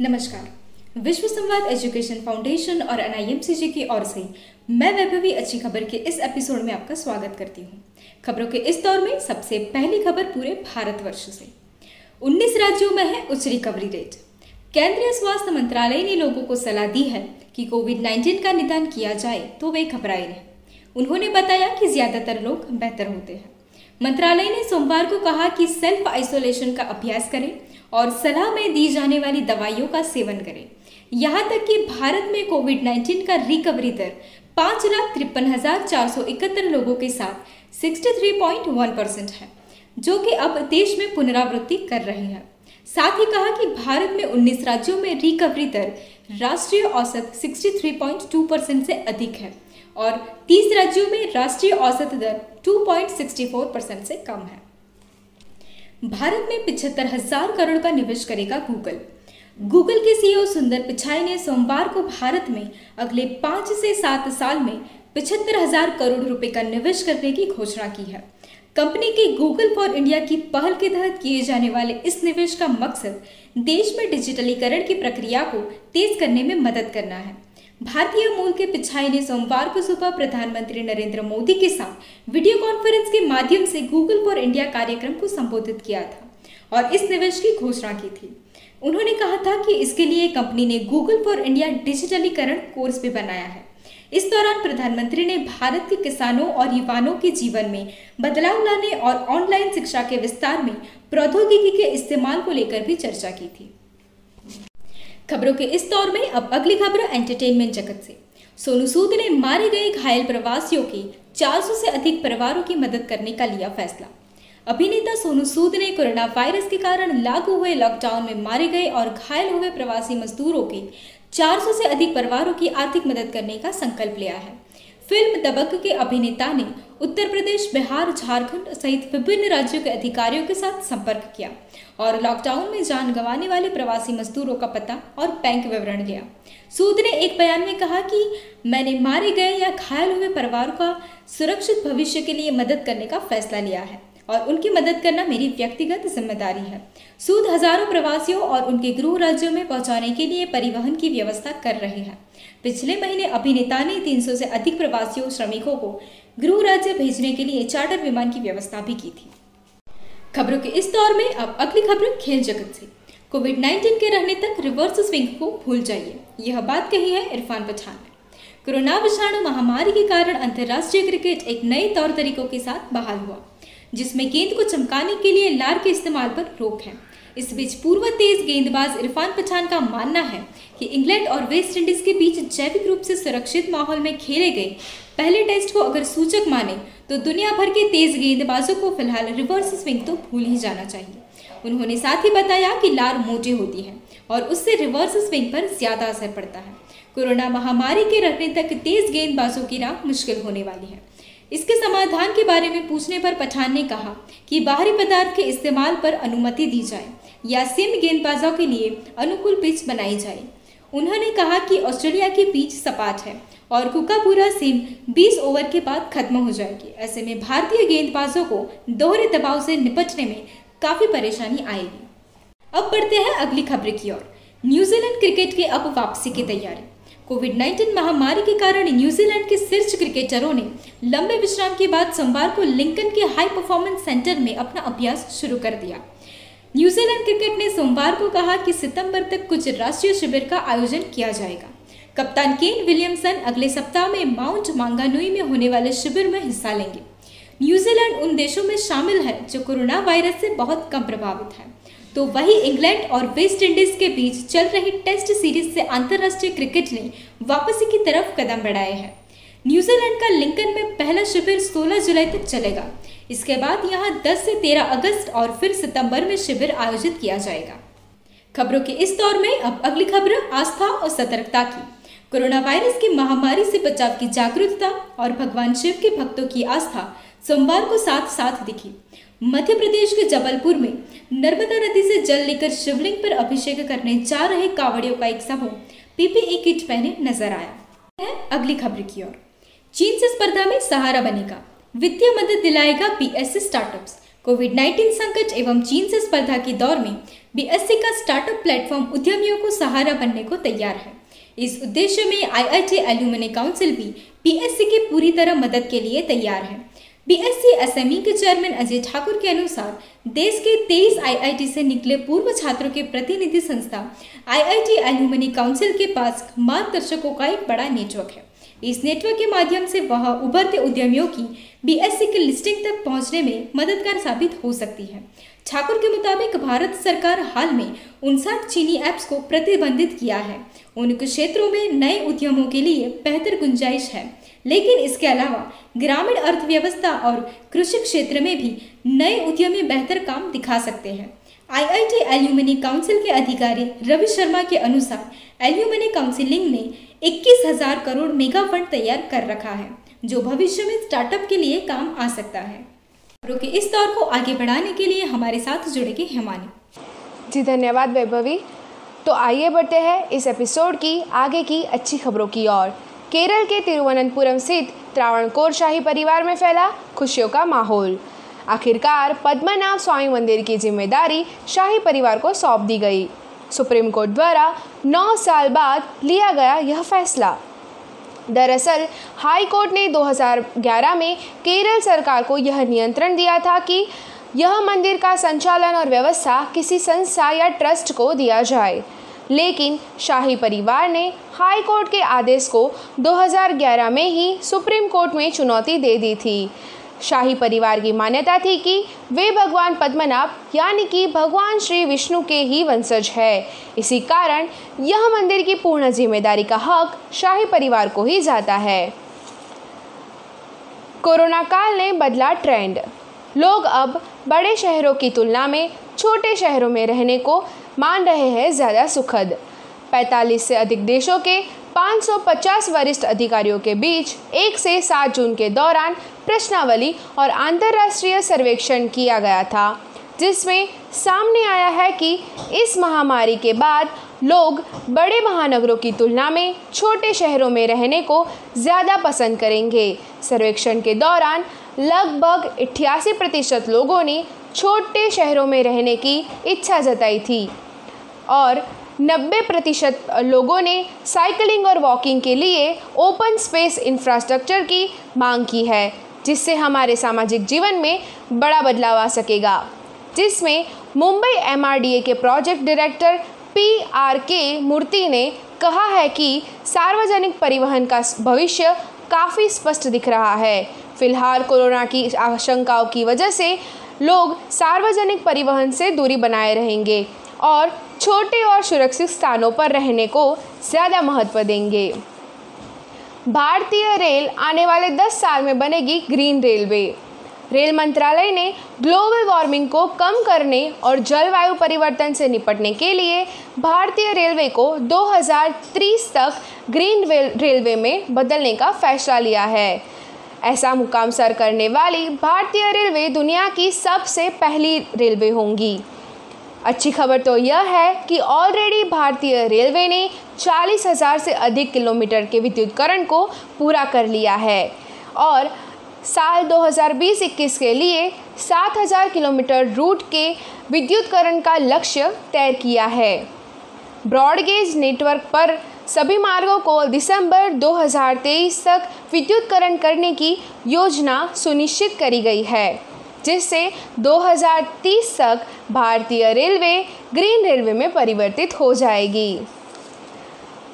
नमस्कार। विश्व संवाद एजुकेशन फाउंडेशन और एनआईएमसीजी की ओर से मैं वैभवी अच्छी खबर के इस एपिसोड में आपका स्वागत करती हूँ। खबरों के इस दौर में सबसे पहली खबर पूरे भारतवर्ष से। 19 राज्यों में है उच्च रिकवरी रेट केंद्रीय स्वास्थ्य मंत्रालय ने लोगों को सलाह दी है कि कोविड 19 का निदान किया जाए तो वे घबराए नहीं उन्होंने बताया कि ज़्यादातर लोग बेहतर होते हैं। मंत्रालय ने सोमवार को कहा कि सेल्फ आइसोलेशन का अभ्यास करें और सलाह में दी जाने वाली दवाइयों का सेवन करें। यहाँ तक कि भारत में कोविड 19 का रिकवरी दर पाँच लाख तिरपन हज़ार चार सौ इकहत्तर लोगों के साथ 63.1 परसेंट है, जो कि अब देश में पुनरावृत्ति कर रही है। साथ ही कहा कि भारत में 19 राज्यों में रिकवरी दर राष्ट्रीय औसत 63.2 परसेंट से अधिक है और 30 राज्यों में राष्ट्रीय औसत दर 2.64 परसेंट से कम है। भारत में पिछहत्तर हज़ार करोड़ का निवेश करेगा गूगल। गूगल के सीईओ सुंदर पिछाई ने सोमवार को भारत में अगले पाँच से सात साल में पिछहत्तर हज़ार करोड़ रुपए का निवेश करने की घोषणा की है। कंपनी की गूगल फॉर इंडिया की पहल के तहत किए जाने वाले इस निवेश का मकसद देश में डिजिटलीकरण की प्रक्रिया को तेज करने में मदद करना है। भारतीय मूल के पिछाई ने सोमवार को सुबह प्रधानमंत्री नरेंद्र मोदी के साथ वीडियो कॉन्फ्रेंस के माध्यम से गूगल फॉर इंडिया कार्यक्रम को संबोधित किया था और इस निवेश की घोषणा की थी। उन्होंने कहा था कि इसके लिए कंपनी ने गूगल फॉर इंडिया डिजिटलीकरण कोर्स भी बनाया है। इस दौरान प्रधानमंत्री ने भारत के किसानों और युवाओं के जीवन में बदलाव लाने और ऑनलाइन शिक्षा के विस्तार में प्रौद्योगिकी के इस्तेमाल को लेकर भी चर्चा की थी। खबरों के इस दौर में अब अगली खबर एंटरटेनमेंट जगत से। सोनू सूद ने मारे गए घायल प्रवासियों के 400 से अधिक परिवारों की मदद करने का लिया फैसला। अभिनेता सोनू सूद ने कोरोना वायरस के कारण लागू हुए लॉकडाउन में मारे गए और घायल हुए प्रवासी मजदूरों के 400 से अधिक परिवारों की आर्थिक मदद करने का संकल्प लिया है। फ़िल्म दबक के अभिनेता ने उत्तर प्रदेश, बिहार, झारखंड सहित विभिन्न राज्यों के अधिकारियों के साथ संपर्क किया और लॉकडाउन में जान गंवाने वाले प्रवासी मजदूरों का पता और बैंक विवरण लिया। सूद ने एक बयान में कहा कि मैंने मारे गए या घायल हुए परिवार का सुरक्षित भविष्य के लिए मदद करने का फैसला लिया है और उनकी मदद करना मेरी व्यक्तिगत ज़िम्मेदारी है। सूद हज़ारों प्रवासियों और उनके गृह राज्यों में पहुँचाने के लिए परिवहन की व्यवस्था कर रहे हैं। पिछले महीने अभिनेता ने 300 से अधिक प्रवासियों, श्रमिकों को गृह राज्य भेजने के लिए चार्टर विमान की व्यवस्था भी की थी। खबरों के इस दौर में अब अगली खबर खेल जगत से। कोविड 19 के रहने तक रिवर्स स्विंग को भूल जाइए। यह बात कही है इरफान पठान ने। कोरोना विषाणु महामारी के कारण अंतर्राष्ट्रीय क्रिकेट एक नए तौर तरीकों के साथ बहाल हुआ, जिसमें गेंद को चमकाने के लिए लार के इस्तेमाल पर रोक है। इस बीच पूर्व तेज गेंदबाज इरफान पठान का मानना है कि इंग्लैंड और वेस्ट इंडीज के बीच जैविक रूप से सुरक्षित माहौल में खेले गए। पहले टेस्ट को अगर सूचक माने तो दुनिया भर के तेज गेंदबाजों को फ़िलहाल रिवर्स स्विंग तो भूल ही जाना चाहिए। उन्होंने साथ ही बताया कि लार मोटी होती है और उससे रिवर्स स्विंग पर ज़्यादा असर पड़ता है। कोरोना महामारी के रहने तक तेज गेंदबाजों की राह मुश्किल होने वाली है। इसके समाधान के बारे में पूछने पर पठान ने कहा कि बाहरी पदार्थ के इस्तेमाल पर अनुमति दी जाए। या सिम गेंदबाजों के लिए अनुकूल पिच बनाई जाए। उन्होंने कहा कि ऑस्ट्रेलिया की पिच सपाट है और कुकापुरा सिम 20 ओवर के बाद खत्म हो जाएगी। ऐसे में भारतीय गेंदबाजों को दोहरे दबाव से निपटने में काफ़ी परेशानी आएगी। अब बढ़ते हैं अगली खबर की ओर। न्यूजीलैंड क्रिकेट की अब वापसी की तैयारी। कोविड 19 महामारी के कारण न्यूजीलैंड के शीर्ष क्रिकेटरों ने लंबे विश्राम के बाद सोमवार को लिंकन के हाई परफॉर्मेंस सेंटर में अपना अभ्यास शुरू कर दिया। न्यूजीलैंड क्रिकेट ने सोमवार को कहा कि सितंबर तक कुछ राष्ट्रीय शिविर का आयोजन किया जाएगा। कप्तान केन विलियमसन अगले सप्ताह में माउंट मांगानुई में होने वाले शिविर में हिस्सा लेंगे। न्यूजीलैंड उन देशों में शामिल है जो कोरोना वायरस से बहुत कम प्रभावित है। तो वही इंग्लैंड और वेस्ट इंडीज के बीच चल रही टेस्ट सीरीज़ से अंतर्राष्ट्रीय क्रिकेट ने वापसी की तरफ़ कदम बढ़ाए हैं। न्यूजीलैंड का लिंकन में पहला शिविर 16 जुलाई तक चलेगा। इसके बाद यहाँ 10 से 13 अगस्त और फिर सितंबर में शिविर आयोजित किया जाएगा। खबरों के इस दौर में अब अगली खबर, आस्था और सतर्कता की। कोरोना वायरस की महामारी से बचाव की जागरूकता और भगवान शिव के भक्तों की आस्था सोमवार को साथ साथ दिखी। मध्य प्रदेश के जबलपुर में नर्मदा नदी से जल लेकर शिवलिंग पर अभिषेक करने जा रहे कावड़ियों का एक समूह पीपीई किट पहने नज़र आया। अगली खबर की ओर। चीन से स्पर्धा में सहारा बनेगा। वित्तीय मदद दिलाएगा पीएससी स्टार्टअप्स कोविड 19 संकट एवं चीन से स्पर्धा के दौर में बीएससी का स्टार्टअप प्लेटफॉर्म उद्यमियों को सहारा बनने को तैयार है। इस उद्देश्य में आईआईटी एल्यूमिनी काउंसिल भी बीएससी की पूरी तरह मदद के लिए तैयार है। बीएससी एसएमई के चेयरमैन अजय ठाकुर के अनुसार देश के 23 आईआईटी से निकले पूर्व छात्रों के प्रतिनिधि संस्था आईआईटी एल्यूमिनी काउंसिल के पास मार्गदर्शकों का एक बड़ा नेटवर्क है। इस नेटवर्क के माध्यम से वह उभरते उद्यमियों की बीएससी की लिस्टिंग तक पहुँचने में मददगार साबित हो सकती है। ठाकुर के मुताबिक भारत सरकार हाल में उनसठ चीनी ऐप्स को प्रतिबंधित किया है। उन क्षेत्रों में नए उद्यमों के लिए बेहतर गुंजाइश है। लेकिन इसके अलावा ग्रामीण अर्थव्यवस्था और कृषि क्षेत्र में भी नए उद्यमी बेहतर काम दिखा सकते हैं। आईआईटी एल्यूमिनी काउंसिल के अधिकारी रवि शर्मा के अनुसार एल्यूमिनी काउंसिलिंग ने इक्कीस हज़ार करोड़ मेगा फंड तैयार कर रखा है, जो भविष्य में स्टार्टअप के लिए काम आ सकता है। के इस दौर को आगे बढ़ाने के लिए हमारे साथ जुड़ेगी हेमानी। जी, धन्यवाद वैभवी। तो आइए बढ़ते हैं इस एपिसोड की आगे की अच्छी खबरों की ओर। केरल के तिरुवनंतपुरम स्थित त्रावणकोर शाही परिवार में फैला खुशियों का माहौल। आखिरकार पद्मनाभ स्वामी मंदिर की ज़िम्मेदारी शाही परिवार को सौंप दी गई। सुप्रीम कोर्ट द्वारा 9 साल बाद लिया गया यह फैसला। दरअसल, हाई कोर्ट ने 2011 में केरल सरकार को यह नियंत्रण दिया था कि यह मंदिर का संचालन और व्यवस्था किसी संस्था या ट्रस्ट को दिया जाए। लेकिन शाही परिवार ने हाई कोर्ट के आदेश को 2011 में ही सुप्रीम कोर्ट में चुनौती दे दी थी। शाही परिवार की मान्यता थी कि वे भगवान पद्मनाभ, यानी कि भगवान श्री विष्णु के ही वंशज है। इसी कारण यह मंदिर की पूर्ण ज़िम्मेदारी का हक शाही परिवार को ही जाता है। कोरोना काल ने बदला ट्रेंड। लोग अब बड़े शहरों की तुलना में छोटे शहरों में रहने को मान रहे हैं ज़्यादा सुखद। 45 से अधिक देशों के 550 वरिष्ठ अधिकारियों के बीच एक से सात जून के दौरान प्रश्नावली और अंतर्राष्ट्रीय सर्वेक्षण किया गया था, जिसमें सामने आया है कि इस महामारी के बाद लोग बड़े महानगरों की तुलना में छोटे शहरों में रहने को ज़्यादा पसंद करेंगे। सर्वेक्षण के दौरान लगभग अट्ठासी प्रतिशत लोगों ने छोटे शहरों में रहने की इच्छा जताई थी और 90 प्रतिशत लोगों ने साइकिलिंग और वॉकिंग के लिए ओपन स्पेस इंफ्रास्ट्रक्चर की मांग की है, जिससे हमारे सामाजिक जीवन में बड़ा बदलाव आ सकेगा। जिसमें मुंबई एमआरडीए के project director P R K Murthy ने कहा है कि सार्वजनिक परिवहन का भविष्य काफ़ी स्पष्ट दिख रहा है। फ़िलहाल कोरोना की आशंकाओं की वजह से लोग सार्वजनिक परिवहन से दूरी बनाए रहेंगे और छोटे और सुरक्षित स्थानों पर रहने को ज़्यादा महत्व देंगे। भारतीय रेल आने वाले 10 साल में बनेगी ग्रीन रेलवे। रेल मंत्रालय ने ग्लोबल वार्मिंग को कम करने और जलवायु परिवर्तन से निपटने के लिए भारतीय रेलवे को 2030 तक ग्रीन रेलवे में बदलने का फैसला लिया है। ऐसा मुकाम सर करने वाली भारतीय रेलवे दुनिया की सबसे पहली रेलवे होंगी। अच्छी खबर तो यह है कि ऑलरेडी भारतीय रेलवे ने चालीस हज़ार से अधिक किलोमीटर के विद्युतकरण को पूरा कर लिया है और साल 2020-21 के लिए 7000 किलोमीटर रूट के विद्युतकरण का लक्ष्य तय किया है। ब्रॉडगेज नेटवर्क पर सभी मार्गों को दिसंबर 2023 तक विद्युतकरण करने की योजना सुनिश्चित करी गई है। जिससे 2030 तक भारतीय रेलवे ग्रीन रेलवे में परिवर्तित हो जाएगी।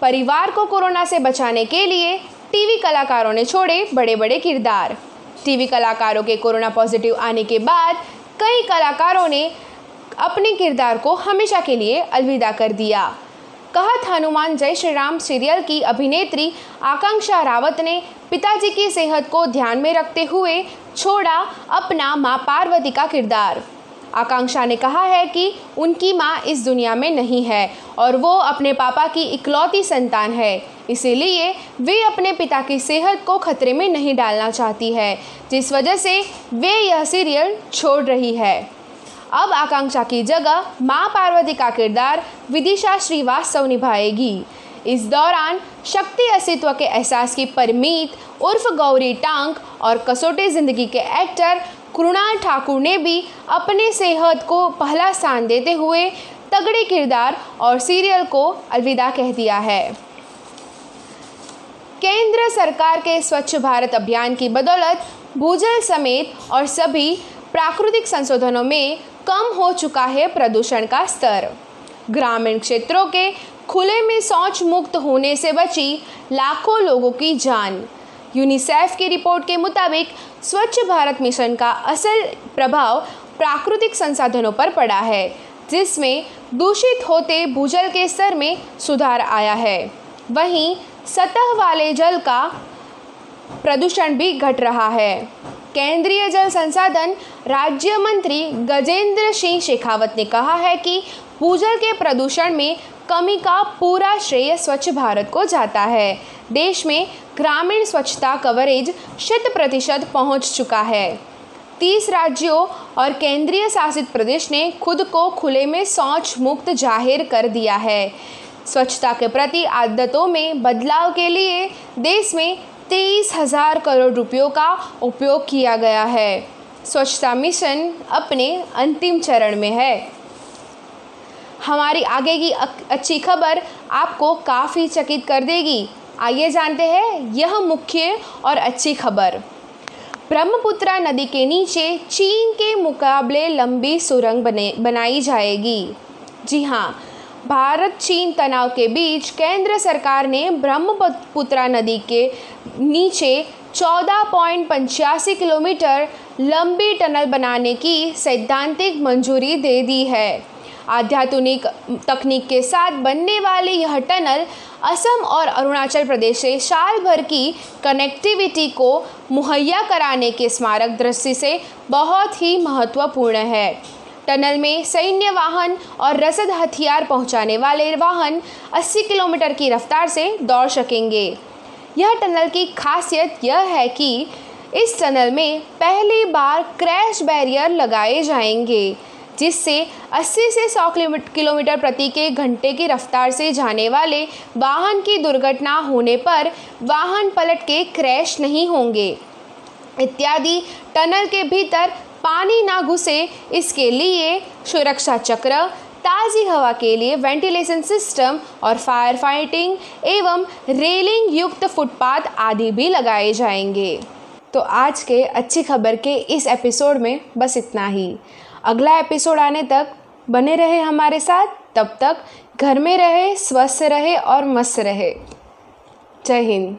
परिवार को कोरोना से बचाने के लिए टीवी कलाकारों ने छोड़े बड़े बड़े किरदार। टीवी कलाकारों के कोरोना पॉजिटिव आने के बाद कई कलाकारों ने अपने किरदार को हमेशा के लिए अलविदा कर दिया। कहत हनुमान जय श्री राम सीरियल की अभिनेत्री आकांक्षा रावत ने पिताजी की सेहत को ध्यान में रखते हुए छोड़ा अपना माँ पार्वती का किरदार। आकांक्षा ने कहा है कि उनकी माँ इस दुनिया में नहीं है और वो अपने पापा की इकलौती संतान है। इसीलिए वे अपने पिता की सेहत को खतरे में नहीं डालना चाहती है, जिस वजह से वे यह सीरियल छोड़ रही है। अब आकांक्षा की जगह माँ पार्वती का किरदार विदिशा श्रीवास्तव निभाएगी। इस दौरान शक्ति अस्तित्व के एहसास की परमीत उर्फ़ गौरी टांग और कसौटी ज़िंदगी के एक्टर कृणाल ठाकुर ने भी अपने सेहत को पहला स्थान देते हुए तगड़े किरदार और सीरियल को अलविदा कह दिया है। केंद्र सरकार के स्वच्छ भारत अभियान की बदौलत भूजल समेत और सभी प्राकृतिक संशोधनों में कम हो चुका है प्रदूषण का स्तर। ग्रामीण क्षेत्रों के खुले में शौच मुक्त होने से बची लाखों लोगों की जान। यूनिसेफ की रिपोर्ट के मुताबिक स्वच्छ भारत मिशन का असल प्रभाव प्राकृतिक संसाधनों पर पड़ा है, जिसमें दूषित होते भूजल के स्तर में सुधार आया है। वहीं सतह वाले जल का प्रदूषण भी घट रहा है। केंद्रीय जल संसाधन राज्य मंत्री गजेंद्र सिंह शेखावत ने कहा है कि भूजल के प्रदूषण में कमी का पूरा श्रेय स्वच्छ भारत को जाता है। देश में ग्रामीण स्वच्छता कवरेज शत प्रतिशत पहुँच चुका है। तीस राज्यों और केंद्रीय शासित प्रदेश ने खुद को खुले में शौच मुक्त ज़ाहिर कर दिया है। स्वच्छता के प्रति आदतों में बदलाव के लिए देश में तेईस हज़ार करोड़ रुपयों का उपयोग किया गया है। स्वच्छता मिशन अपने अंतिम चरण में है। हमारी आगे की अच्छी खबर आपको काफ़ी चकित कर देगी। आइए जानते हैं यह मुख्य और अच्छी खबर। ब्रह्मपुत्रा नदी के नीचे चीन के मुकाबले लंबी सुरंग बने बनाई जाएगी। जी हाँ भारत चीन तनाव के बीच केंद्र सरकार ने ब्रह्मपुत्रा नदी के नीचे चौदह पॉइंट पंचासी किलोमीटर लंबी टनल बनाने की सैद्धांतिक मंजूरी दे दी है। आध्यात्मिक तकनीक के साथ बनने वाली यह टनल असम और अरुणाचल प्रदेश से साल भर की कनेक्टिविटी को मुहैया कराने के स्मारक दृष्टि से बहुत ही महत्वपूर्ण है। टनल में सैन्य वाहन और रसद हथियार पहुँचाने वाले वाहन 80 किलोमीटर की रफ्तार से दौड़ सकेंगे। यह टनल की खासियत यह है कि इस टनल में पहली बार क्रैश बैरियर लगाए जाएँगे। जिससे 80 से 100 किलोमीटर प्रति के घंटे की रफ्तार से जाने वाले वाहन की दुर्घटना होने पर वाहन पलट के क्रैश नहीं होंगे। इत्यादि टनल के भीतर पानी ना घुसे इसके लिए सुरक्षा चक्र, ताज़ी हवा के लिए वेंटिलेशन सिस्टम और फायर फाइटिंग एवं रेलिंग युक्त फुटपाथ आदि भी लगाए जाएँगे। तो आज के अच्छी खबर के इस एपिसोड में बस इतना ही। अगला एपिसोड आने तक बने रहे हमारे साथ, तब तक घर में रहे, स्वस्थ रहे और मस्त रहे। जय हिंद।